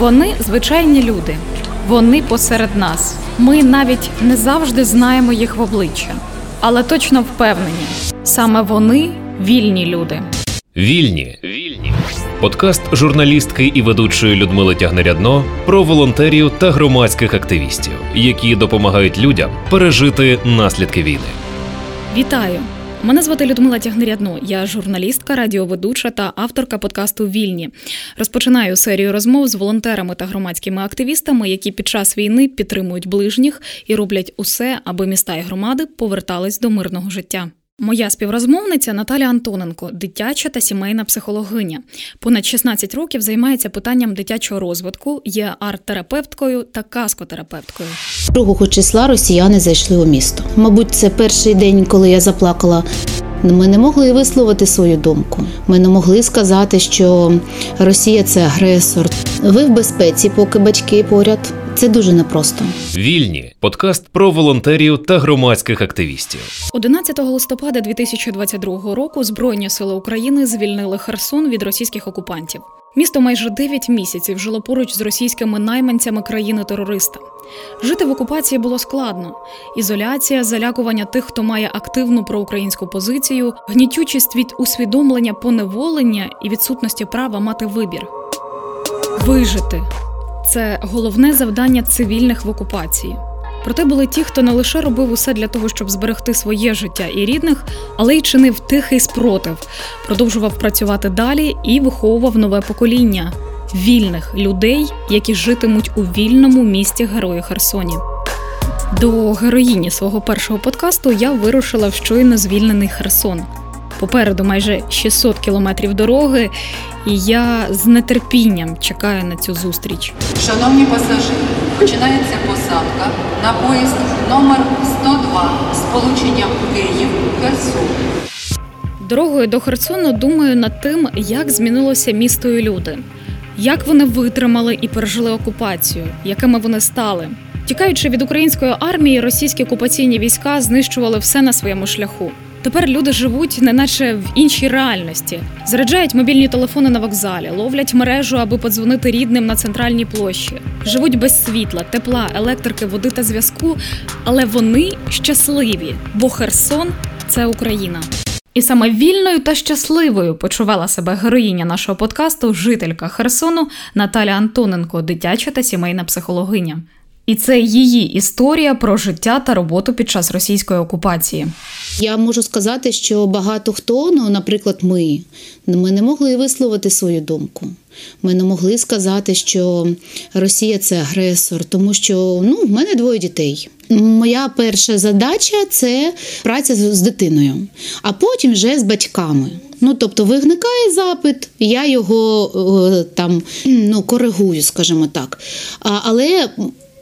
Вони звичайні люди, вони посеред нас. Ми навіть не завжди знаємо їх в обличчя, але точно впевнені, саме вони вільні люди. Вільні. Вільні. Подкаст журналістки і ведучої Людмили Тягнерядно про волонтерів та громадських активістів, які допомагають людям пережити наслідки війни. Вітаю! Мене звати Людмила Тягнерядно. Я журналістка, радіоведуча та авторка подкасту Вільні. Розпочинаю серію розмов з волонтерами та громадськими активістами, які під час війни підтримують ближніх і роблять усе, аби міста і громади повертались до мирного життя. Моя співрозмовниця Наталя Антоненко, дитяча та сімейна психологиня. Понад 16 років займається питанням дитячого розвитку, є арт-терапевткою та каскотерапевткою. 2 числа росіяни зайшли у місто. Мабуть, це перший день, коли я заплакала. Ми не могли висловити свою думку. Ми не могли сказати, що Росія це агресор. Ви в безпеці, поки батьки поряд. Це дуже непросто. Вільні подкаст про волонтерів та громадських активістів. 11 листопада 2022 року Збройні сили України звільнили Херсон від російських окупантів. Місто майже 9 місяців жило поруч з російськими найманцями країни-терориста. Жити в окупації було складно: ізоляція, залякування тих, хто має активну проукраїнську позицію, гнітючість від усвідомлення поневолення і відсутності права мати вибір. Вижити це головне завдання цивільних в окупації. Проте були ті, хто не лише робив усе для того, щоб зберегти своє життя і рідних, але й чинив тихий спротив, продовжував працювати далі і виховував нове покоління вільних людей, які житимуть у вільному місті Герої Херсоні. До героїні свого першого подкасту я вирушила в щойно звільнений Херсон. Попереду майже 600 кілометрів дороги, і я з нетерпінням чекаю на цю зустріч. Шановні пасажири, починається посадка на поїзд номер 102 з полученням Київ-Херсон. Дорогою до Херсону думаю над тим, як змінилося місто і люди, як вони витримали і пережили окупацію, якими вони стали. Тікаючи від української армії, російські окупаційні війська знищували все на своєму шляху. Тепер люди живуть, неначе в іншій реальності, заряджають мобільні телефони на вокзалі, ловлять мережу, аби подзвонити рідним на центральній площі, живуть без світла, тепла, електрики, води та зв'язку. Але вони щасливі, бо Херсон це Україна. І саме вільною та щасливою почувала себе героїня нашого подкасту, жителька Херсону Наталя Антоненко, дитяча та сімейна психологиня. І це її історія про життя та роботу під час російської окупації. Я можу сказати, що багато хто, ну, наприклад, ми, ми не могли висловити свою думку. Ми не могли сказати, що Росія це агресор, тому що ну, в мене двоє дітей. Моя перша задача це праця з дитиною, а потім вже з батьками. Ну, тобто, виникає запит, я його там ну, коригую, скажімо так. Але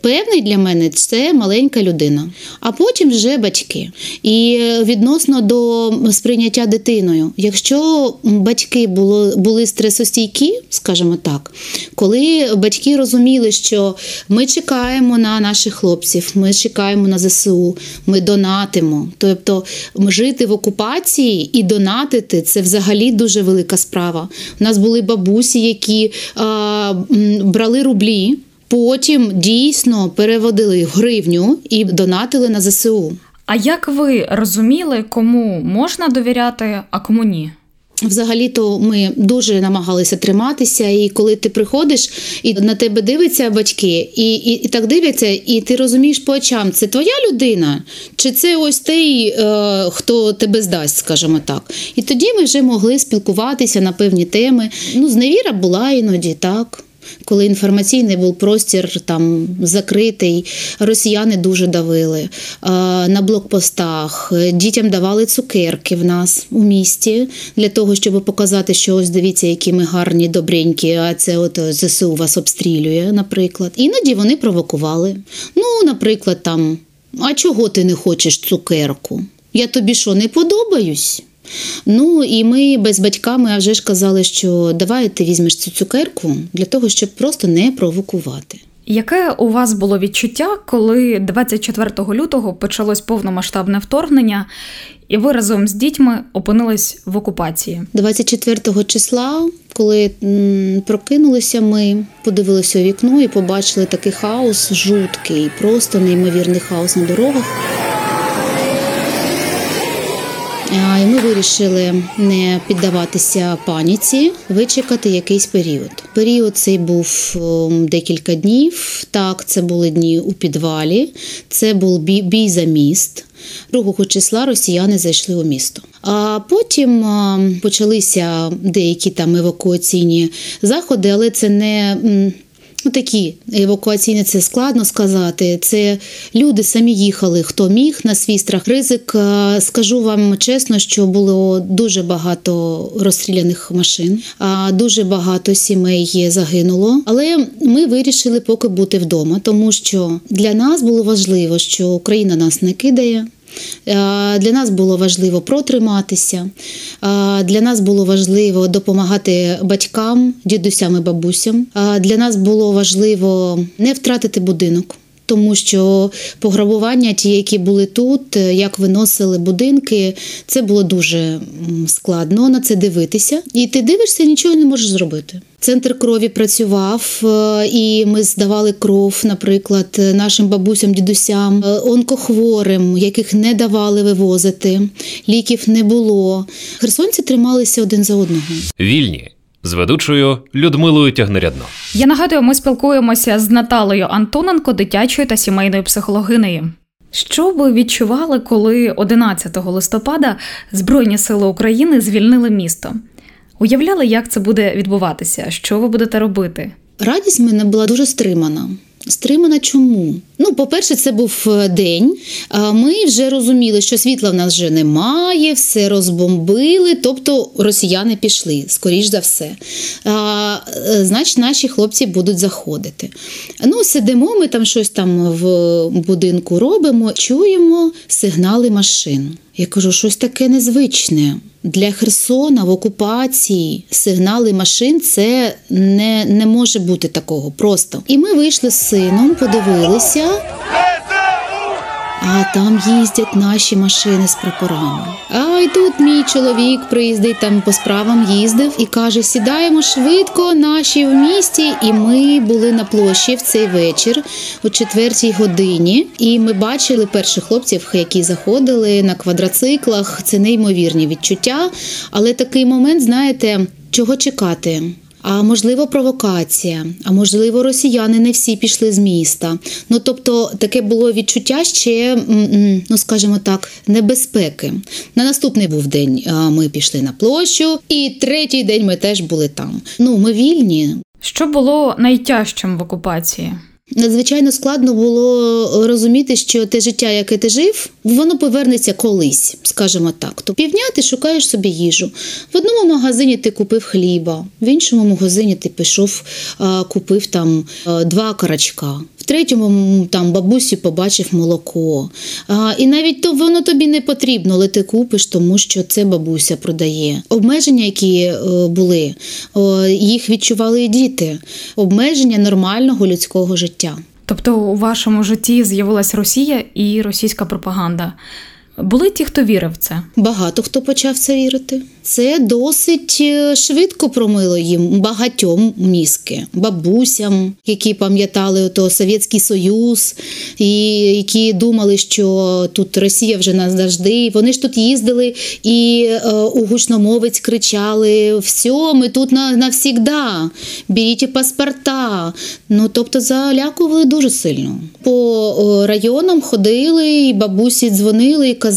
Певний для мене це маленька людина, а потім вже батьки. І відносно до сприйняття дитиною, якщо батьки були були стресостійкі, скажімо так, коли батьки розуміли, що ми чекаємо на наших хлопців, ми чекаємо на ЗСУ, ми донатимо. Тобто жити в окупації і донатити це взагалі дуже велика справа. У нас були бабусі, які а, брали рублі. Потім дійсно переводили гривню і донатили на ЗСУ. А як ви розуміли, кому можна довіряти, а кому ні? Взагалі-то ми дуже намагалися триматися, і коли ти приходиш і на тебе дивляться батьки, і і, і так дивляться, і ти розумієш по очам, це твоя людина, чи це ось той, е, хто тебе здасть, скажімо так. І тоді ми вже могли спілкуватися на певні теми. Ну, зневіра була іноді так коли інформаційний був простір там закритий, росіяни дуже давили на блокпостах. Дітям давали цукерки в нас у місті для того, щоб показати, що ось дивіться, які ми гарні, добренькі, а це от ЗСУ вас обстрілює, наприклад. Іноді вони провокували. Ну, наприклад, там, а чого ти не хочеш цукерку? Я тобі що, не подобаюсь? Ну і ми без батьками а вже ж казали, що давай ти візьмеш цю цукерку для того, щоб просто не провокувати. Яке у вас було відчуття, коли 24 лютого почалось повномасштабне вторгнення, і ви разом з дітьми опинились в окупації? 24 числа, коли прокинулися ми, подивилися у вікно і побачили такий хаос жуткий, просто неймовірний хаос на дорогах. І ми вирішили не піддаватися паніці, вичекати якийсь період. Період цей був ем, декілька днів. Так, це були дні у підвалі, це був бій, бій за міст. 2 числа росіяни зайшли у місто. А потім почалися деякі там евакуаційні заходи, але це не. Ну, такі евакуаційні це складно сказати. Це люди самі їхали, хто міг на свій страх. Ризик, е, скажу вам чесно, що було дуже багато розстріляних машин, а дуже багато сімей загинуло. Але ми вирішили поки бути вдома, тому що для нас було важливо, що Україна нас не кидає. Е, Для нас було важливо протриматися. Е, Для нас було важливо допомагати батькам, дідусям і бабусям. Е, Для нас було важливо не втратити будинок. Тому що пограбування, ті, які були тут, е, як виносили будинки, це було дуже складно на це дивитися. І ти дивишся, нічого не можеш зробити. Центр крові працював, е, і ми здавали кров, наприклад, нашим бабусям, дідусям, е, онкохворим, яких не давали вивозити, ліків не було. Херсонці трималися один за одного. Вільні з ведучою Людмилою Тягнерядно. Я нагадую, ми спілкуємося з Наталою Антоненко, дитячою та сімейною психологинею. Що ви відчували, коли 11 листопада Збройні сили України звільнили місто? Уявляли, як це буде відбуватися? Що ви будете робити? Радість в мене була дуже стримана. Стримана чому? Ну, по-перше, це був е, день. Ми вже розуміли, що світла в нас вже немає, все розбомбили, тобто росіяни пішли, скоріш за все. А, е, Значить, наші хлопці будуть заходити. Ну, сидимо, ми там щось там в будинку робимо, чуємо сигнали машин. Я кажу, щось таке незвичне. Для Херсона в окупації сигнали машин це не, не може бути такого просто. І ми вийшли з сином, подивилися. А там їздять наші машини з прапорами. А й тут мій чоловік приїздить там по справам їздив і каже: сідаємо швидко, наші в місті. І ми були на площі в цей вечір о четвертій годині. І ми бачили перших хлопців, які заходили на квадроциклах. Це неймовірні відчуття. Але такий момент, знаєте, чого чекати? А можливо, провокація, а можливо, росіяни не всі пішли з міста. Ну тобто, таке було відчуття ще, ну скажімо так, небезпеки. На наступний був день ми пішли на площу, і третій день ми теж були там. Ну, ми вільні. Що було найтяжчим в окупації? Надзвичайно складно було розуміти, що те життя, яке ти жив, воно повернеться колись, скажімо так. То півдня ти шукаєш собі їжу. В одному магазині ти купив хліба, в іншому магазині ти пішов, купив там два карачка. Третьому там бабусі побачив молоко. А, і навіть то воно тобі не потрібно, але ти купиш, тому що це бабуся продає. Обмеження, які е, були, їх відчували і діти. Обмеження нормального людського життя. Тобто у вашому житті з'явилась Росія і російська пропаганда. Були ті, хто вірив в це? Багато хто почав це вірити. Це досить е, швидко промило їм багатьом мізки, бабусям, які пам'ятали ото Совєтський Союз, і які думали, що тут Росія вже назавжди. Вони ж тут їздили і е, у гучномовець кричали: все, ми тут на, навсігда, беріть паспорта. Ну тобто залякували дуже сильно. По о, районам ходили, і бабусі дзвонили і казали,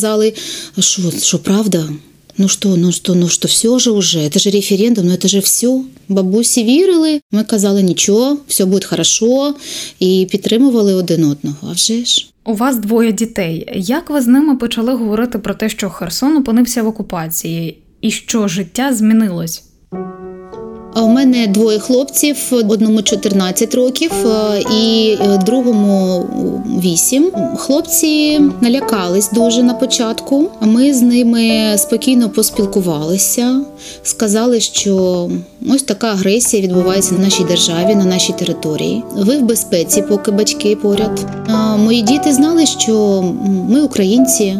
а що, що правда? Ну що, ну що, ну що, все же уже, це ж референдум, ну це же все. Бабусі вірили, ми казали, нічого, все буде хорошо, і підтримували один одного. А вже ж. У вас двоє дітей. Як ви з ними почали говорити про те, що Херсон опинився в окупації, і що життя змінилось? А у мене двоє хлопців, одному 14 років е, і е, другому 8. Хлопці налякались дуже на початку. Ми з ними спокійно поспілкувалися. Сказали, що ось така агресія відбувається на нашій державі, на нашій території. Ви в безпеці, поки батьки поряд. Мої діти знали, що ми українці.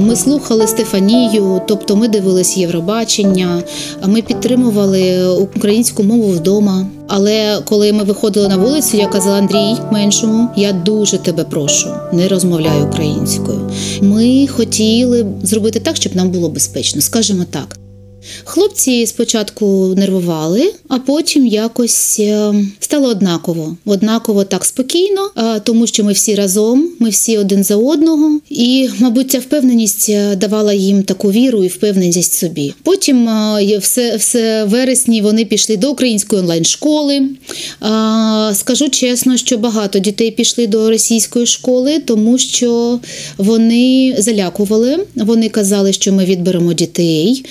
Ми слухали Стефанію, тобто ми дивились Євробачення, ми підтримували українську мову вдома. Але коли ми виходили на вулицю, я казала Андрій меншому, я дуже тебе прошу, не розмовляй українською. Ми хотіли зробити так, щоб нам було безпечно, скажімо так. Хлопці спочатку нервували, а потім якось е, стало однаково. Однаково так спокійно, е, тому що ми всі разом, ми всі один за одного. І, мабуть, ця впевненість е, давала їм таку віру і впевненість собі. Потім все, все вересні вони пішли до української онлайн-школи. Скажу чесно, що багато дітей пішли до російської школи, тому що вони залякували. Вони казали, що ми відберемо дітей.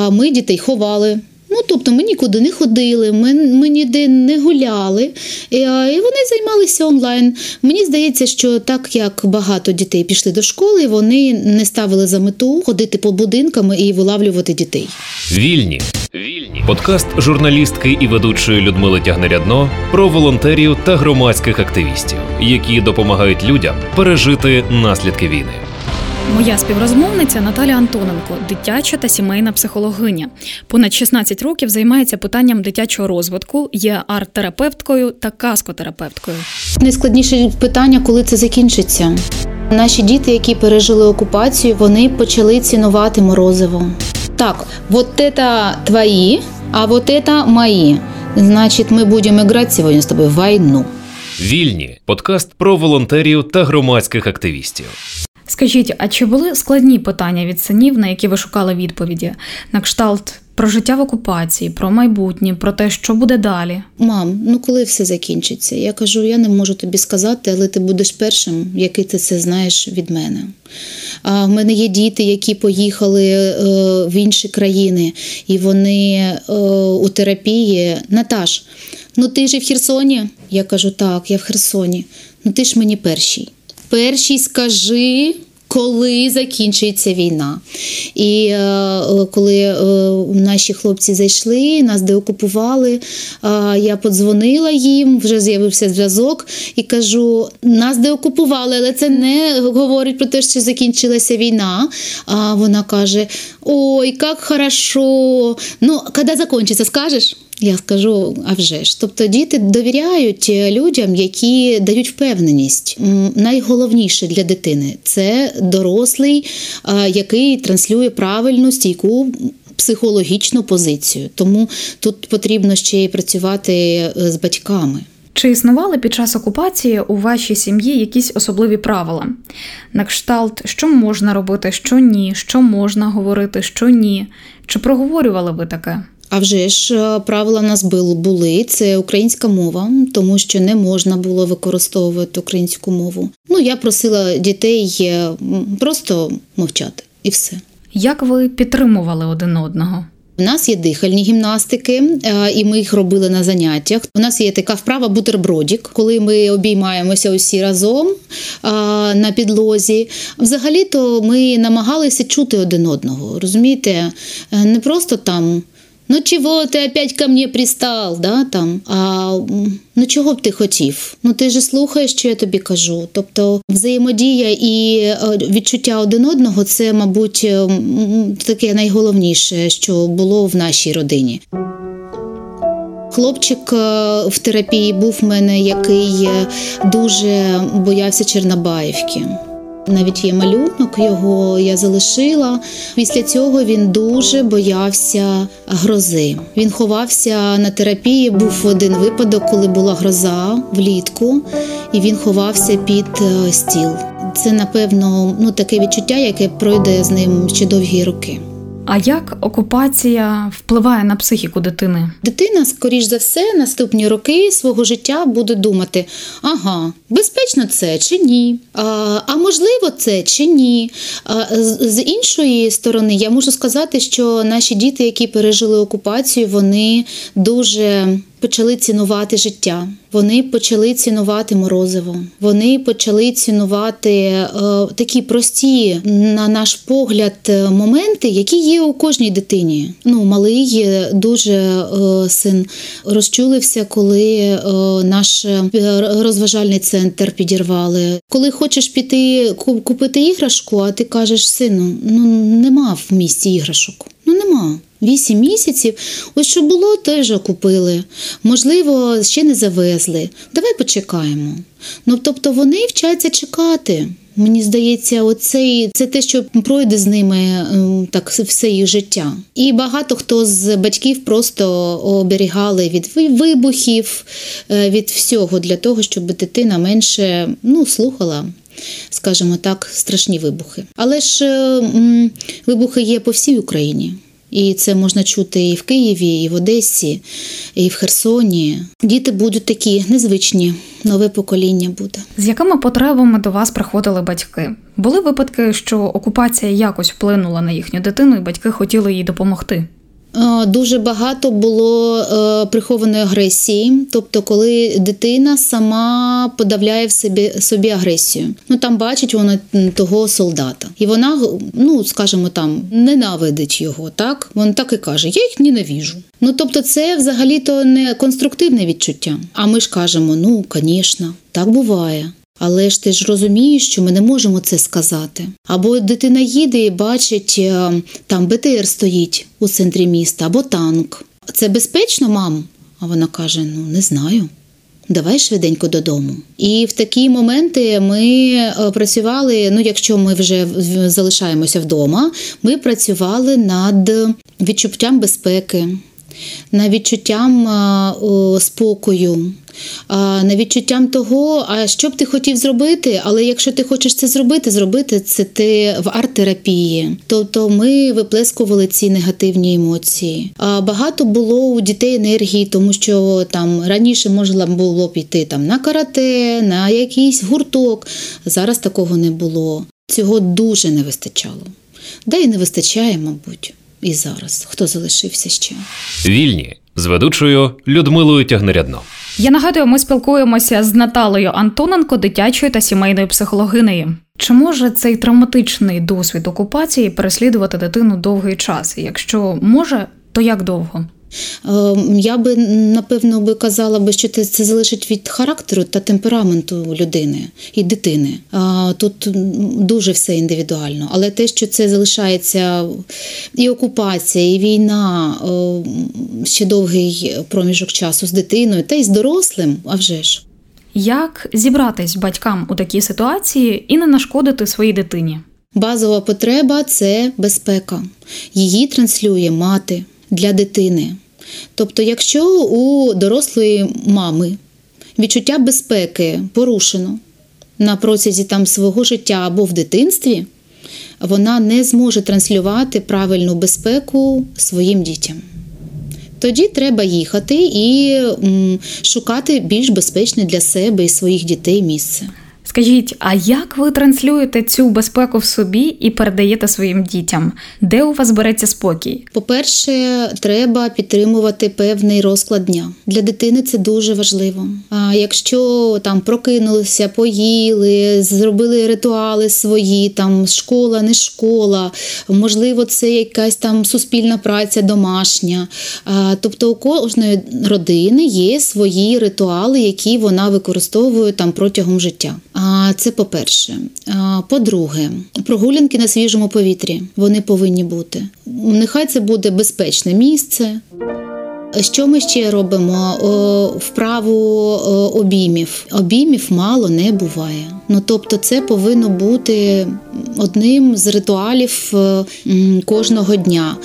А ми дітей ховали. Ну, тобто ми нікуди не ходили, ми, ми ніде не гуляли, і, і вони займалися онлайн. Мені здається, що так як багато дітей пішли до школи, вони не ставили за мету ходити по будинкам і вилавлювати дітей. Вільні. Вільні. Подкаст журналістки і ведучої Людмили Тягнерядно про волонтерів та громадських активістів, які допомагають людям пережити наслідки війни. Моя співрозмовниця Наталя Антоненко, дитяча та сімейна психологиня. Понад 16 років займається питанням дитячого розвитку, є арт-терапевткою та каскотерапевткою. Найскладніше питання, коли це закінчиться. Наші діти, які пережили окупацію, вони почали цінувати морозиво. Так, вот это твої, а вот это мої. Значить, ми будемо грати сьогодні з тобою в війну. Вільні подкаст про волонтерів та громадських активістів. Скажіть, а чи були складні питання від синів, на які ви шукали відповіді? На кшталт про життя в окупації, про майбутнє, про те, що буде далі? Мам, ну коли все закінчиться? Я кажу, я не можу тобі сказати, але ти будеш першим, який ти це знаєш від мене. А в мене є діти, які поїхали е, в інші країни, і вони е, у терапії. Наташ, ну ти ж в Херсоні? Я кажу, так, я в Херсоні. Ну ти ж мені перший. Перший скажи. Коли закінчується війна, і е, коли е, наші хлопці зайшли, нас деокупували, е, я подзвонила їм, вже з'явився зв'язок і кажу: нас деокупували, але це не говорить про те, що закінчилася війна. А вона каже: Ой, як хорошо! Ну, коли закінчиться, скажеш? Я скажу, а вже ж. Тобто діти довіряють людям, які дають впевненість. Найголовніше для дитини це дорослий, який транслює правильну стійку. Психологічну позицію, тому тут потрібно ще й працювати е, з батьками. Чи існували під час окупації у вашій сім'ї якісь особливі правила? На кшталт, що можна робити, що ні, що можна говорити, що ні? Чи проговорювали ви таке? А вже ж е, правила в нас були це українська мова, тому що не можна було використовувати українську мову. Ну я просила дітей е, просто мовчати і все. Як ви підтримували один одного? У нас є дихальні гімнастики, е, і ми їх робили на заняттях. У нас є така вправа бутербродік, коли ми обіймаємося усі разом на підлозі. Взагалі-то ми намагалися чути один одного. Розумієте, не просто там. Ну чого ти опять ко мне пристал, да, там, а ну чого б ти хотів? Ну ти ж слухаєш, що я тобі кажу. Тобто взаємодія і е, відчуття один одного це, мабуть, е, таке найголовніше, що було в нашій родині. Хлопчик е, в терапії був в мене, який дуже боявся Чернобаївки. Навіть є малюнок, його я залишила. Після цього він дуже боявся грози. Він ховався на терапії. Був один випадок, коли була гроза влітку, і він ховався під е, стіл. Це, напевно, ну таке відчуття, яке пройде з ним ще довгі роки. А як окупація впливає на психіку дитини? Дитина, скоріш за все, наступні роки свого життя буде думати: ага, безпечно це чи ні? А, а можливо, це чи ні? А, з, іншої сторони, я можу сказати, що наші діти, які пережили окупацію, вони дуже почали цінувати життя. Вони почали цінувати морозиво. Вони почали цінувати е, такі прості, на наш погляд, е, моменти, які є у кожній дитині. Ну, малий дуже е, син розчулився, коли е, наш е, розважальний центр підірвали. Коли хочеш піти ку- купити іграшку, а ти кажеш, сину, ну нема в місті іграшок. Ну нема. Вісім місяців. Ось що було, теж купили. Можливо, ще не завезли. Давай почекаємо. Ну тобто вони вчаться чекати. Мені здається, оцей це те, що пройде з ними ем, так все їх життя. І багато хто з батьків просто оберігали від вибухів, е, від всього для того, щоб дитина менше ну, слухала. Скажімо так, страшні вибухи. Але ж е, вибухи є по всій Україні. І це можна чути і в Києві, і в Одесі, і в Херсоні. Діти будуть такі незвичні, нове покоління буде. З якими потребами до вас приходили батьки? Були випадки, що окупація якось вплинула на їхню дитину, і батьки хотіли їй допомогти. Е, Дуже багато було е, прихованої агресії, тобто, коли дитина сама подавляє в собі собі агресію. Ну там бачить вона того солдата, і вона, ну скажімо, там ненавидить його. Так вона так і каже: Я їх ненавіжу. Ну тобто, це взагалі-то не конструктивне відчуття. А ми ж кажемо: ну, звісно, так буває. Але ж ти ж розумієш, що ми не можемо це сказати. Або дитина їде і бачить, е, там БТР стоїть у центрі міста, або танк. Це безпечно, мам? А вона каже: Ну, не знаю. Давай швиденько додому. І в такі моменти ми е, працювали. Ну, якщо ми вже залишаємося вдома, ми працювали над відчуттям безпеки, над відчуттям спокою, а, над відчуттям того, а що б ти хотів зробити, але якщо ти хочеш це зробити, зробити це ти в арт-терапії. Тобто ми виплескували ці негативні емоції. Багато було у дітей енергії, тому що там раніше можна було піти там на карате, на якийсь гурток. Зараз такого не було. Цього дуже не вистачало. Да і не вистачає, мабуть, і зараз. Хто залишився ще? Вільні з ведучою Людмилою Тягнерядно. Я нагадую, ми спілкуємося з Наталею Антоненко, дитячою та сімейною психологинею. Чи може цей травматичний досвід окупації переслідувати дитину довгий час? Якщо може, то як довго? Е, Я би напевно би казала би, що це, залежить від характеру та темпераменту людини і дитини. Тут дуже все індивідуально. Але те, що це залишається і окупація, і війна е, ще довгий проміжок часу з дитиною, та й з дорослим, а вже ж. Як зібратись батькам у такій ситуації і не нашкодити своїй дитині? Базова потреба це безпека. Її транслює мати для дитини. Тобто, якщо у дорослої мами відчуття безпеки порушено на протязі там свого життя або в дитинстві, вона не зможе транслювати правильну безпеку своїм дітям. Тоді треба їхати і м, шукати більш безпечне для себе і своїх дітей місце. Скажіть, а як ви транслюєте цю безпеку в собі і передаєте своїм дітям? Де у вас береться спокій? По-перше, треба підтримувати певний розклад дня. Для дитини це дуже важливо. А якщо там прокинулися, поїли, зробили ритуали свої, там школа, не школа, можливо, це якась там суспільна праця домашня. А, тобто у кожної родини є свої ритуали, які вона використовує там протягом життя. Це по-перше. По-друге, прогулянки на свіжому повітрі вони повинні бути. Нехай це буде безпечне місце. Що ми ще робимо? Вправу обіймів. Обіймів мало не буває. Ну тобто, це повинно бути одним з ритуалів е, кожного дня.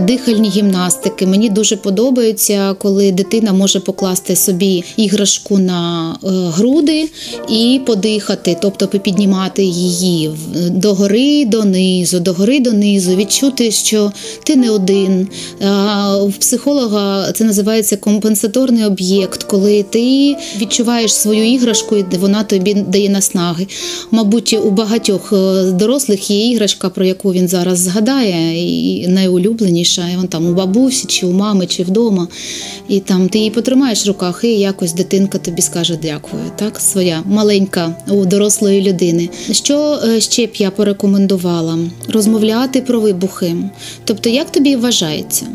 Дихальні гімнастики мені дуже подобаються, коли дитина може покласти собі іграшку на е, груди і подихати, тобто піднімати її догори донизу, догори донизу, відчути, що ти не один. В психолога це називається компенсаторний об'єкт, коли ти відчуваєш свою іграшку, і вона тобі дає наснагу. Наснаги. Мабуть, у багатьох е, дорослих є іграшка, про яку він зараз згадає, і найулюбленіша. І вон там у бабусі, чи у мами, чи вдома. І там ти її потримаєш в руках, і якось дитинка тобі скаже дякую. Так, своя маленька у дорослої людини. Що е, ще б я порекомендувала? Розмовляти про вибухи. Тобто, як тобі вважається?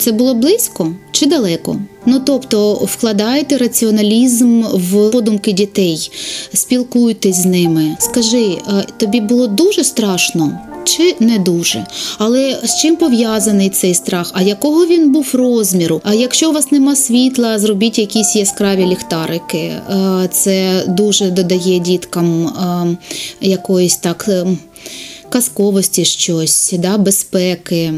Це було близько чи далеко? Ну тобто вкладайте раціоналізм в подумки дітей, спілкуйтесь з ними. Скажи, тобі було дуже страшно? Чи не дуже, але з чим пов'язаний цей страх? А якого він був розміру? А якщо у вас нема світла, зробіть якісь яскраві ліхтарики. Це дуже додає діткам якоїсь так е, казковості, щось, да, безпеки.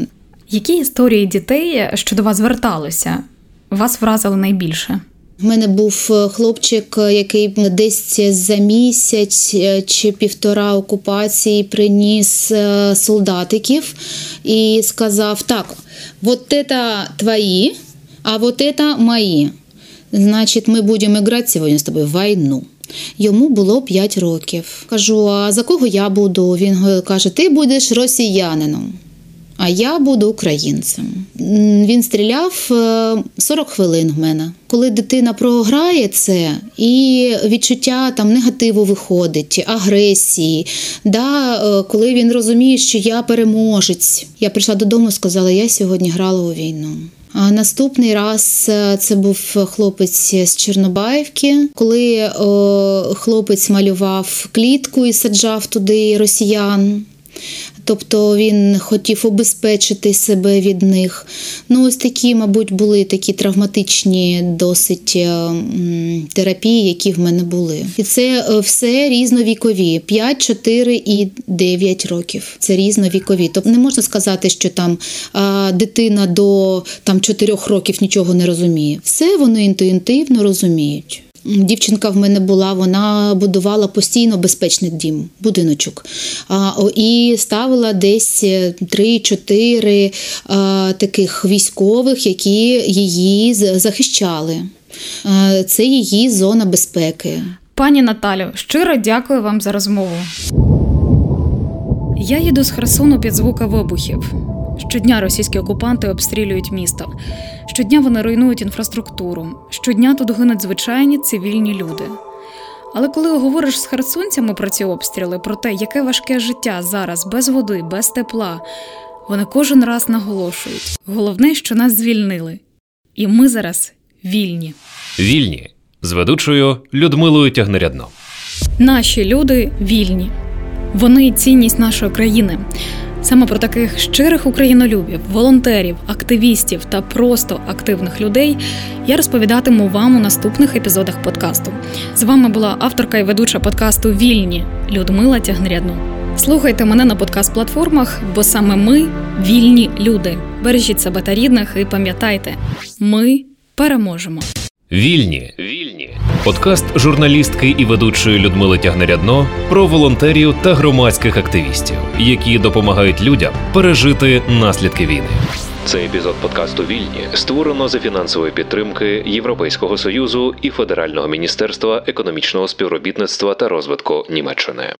Які історії дітей, що до вас зверталися, вас вразили найбільше? У мене був е, хлопчик, е, який десь за місяць е, чи півтора окупації приніс е, солдатиків і сказав: так, вот это твої, а вот это мої. Значить, ми будемо грати сьогодні з тобою в війну. Йому було 5 років. Кажу: а за кого я буду? Він е, каже: Ти будеш росіянином. А я буду українцем. Він стріляв е, 40 хвилин в мене. Коли дитина програє це, і відчуття там негативу виходить, агресії, да, е, коли він розуміє, що я переможець. Я прийшла додому і сказала, я сьогодні грала у війну. А наступний раз е, це був хлопець з Чорнобаївки, коли е, хлопець малював клітку і саджав туди росіян. Тобто він хотів обезпечити себе від них. Ну, ось такі, мабуть, були такі травматичні досить е, терапії, які в мене були. І це е, все різновікові: 5, 4 і 9 років. Це різновікові. Тобто не можна сказати, що там дитина до там 4 років нічого не розуміє. Все вони інтуїтивно розуміють. Дівчинка в мене була, вона будувала постійно безпечний дім, будиночок. І ставила десь 3-4 а, таких військових, які її захищали. А, Це її зона безпеки. Пані Наталю, щиро дякую вам за розмову. Я їду з Херсону під звуки вибухів. Щодня російські окупанти обстрілюють місто. Щодня вони руйнують інфраструктуру. Щодня тут гинуть звичайні цивільні люди. Але коли говориш з херсонцями про ці обстріли, про те, яке важке життя зараз без води, без тепла, вони кожен раз наголошують: головне, що нас звільнили, і ми зараз вільні. Вільні з ведучою Людмилою Тягнерядно. Наші люди вільні. Вони цінність нашої країни. Саме про таких щирих українолюбів, волонтерів, активістів та просто активних людей я розповідатиму вам у наступних епізодах подкасту. З вами була авторка і ведуча подкасту Вільні Людмила Тягнрядно. Слухайте мене на подкаст-платформах, бо саме ми вільні люди. Бережіть себе та рідних і пам'ятайте, ми переможемо. Вільні. Вільні. Подкаст журналістки і ведучої Людмили Тягнерядно про волонтерів та громадських активістів, які допомагають людям пережити наслідки війни. Цей епізод подкасту Вільні створено за фінансової підтримки Європейського союзу і Федерального міністерства економічного співробітництва та розвитку Німеччини.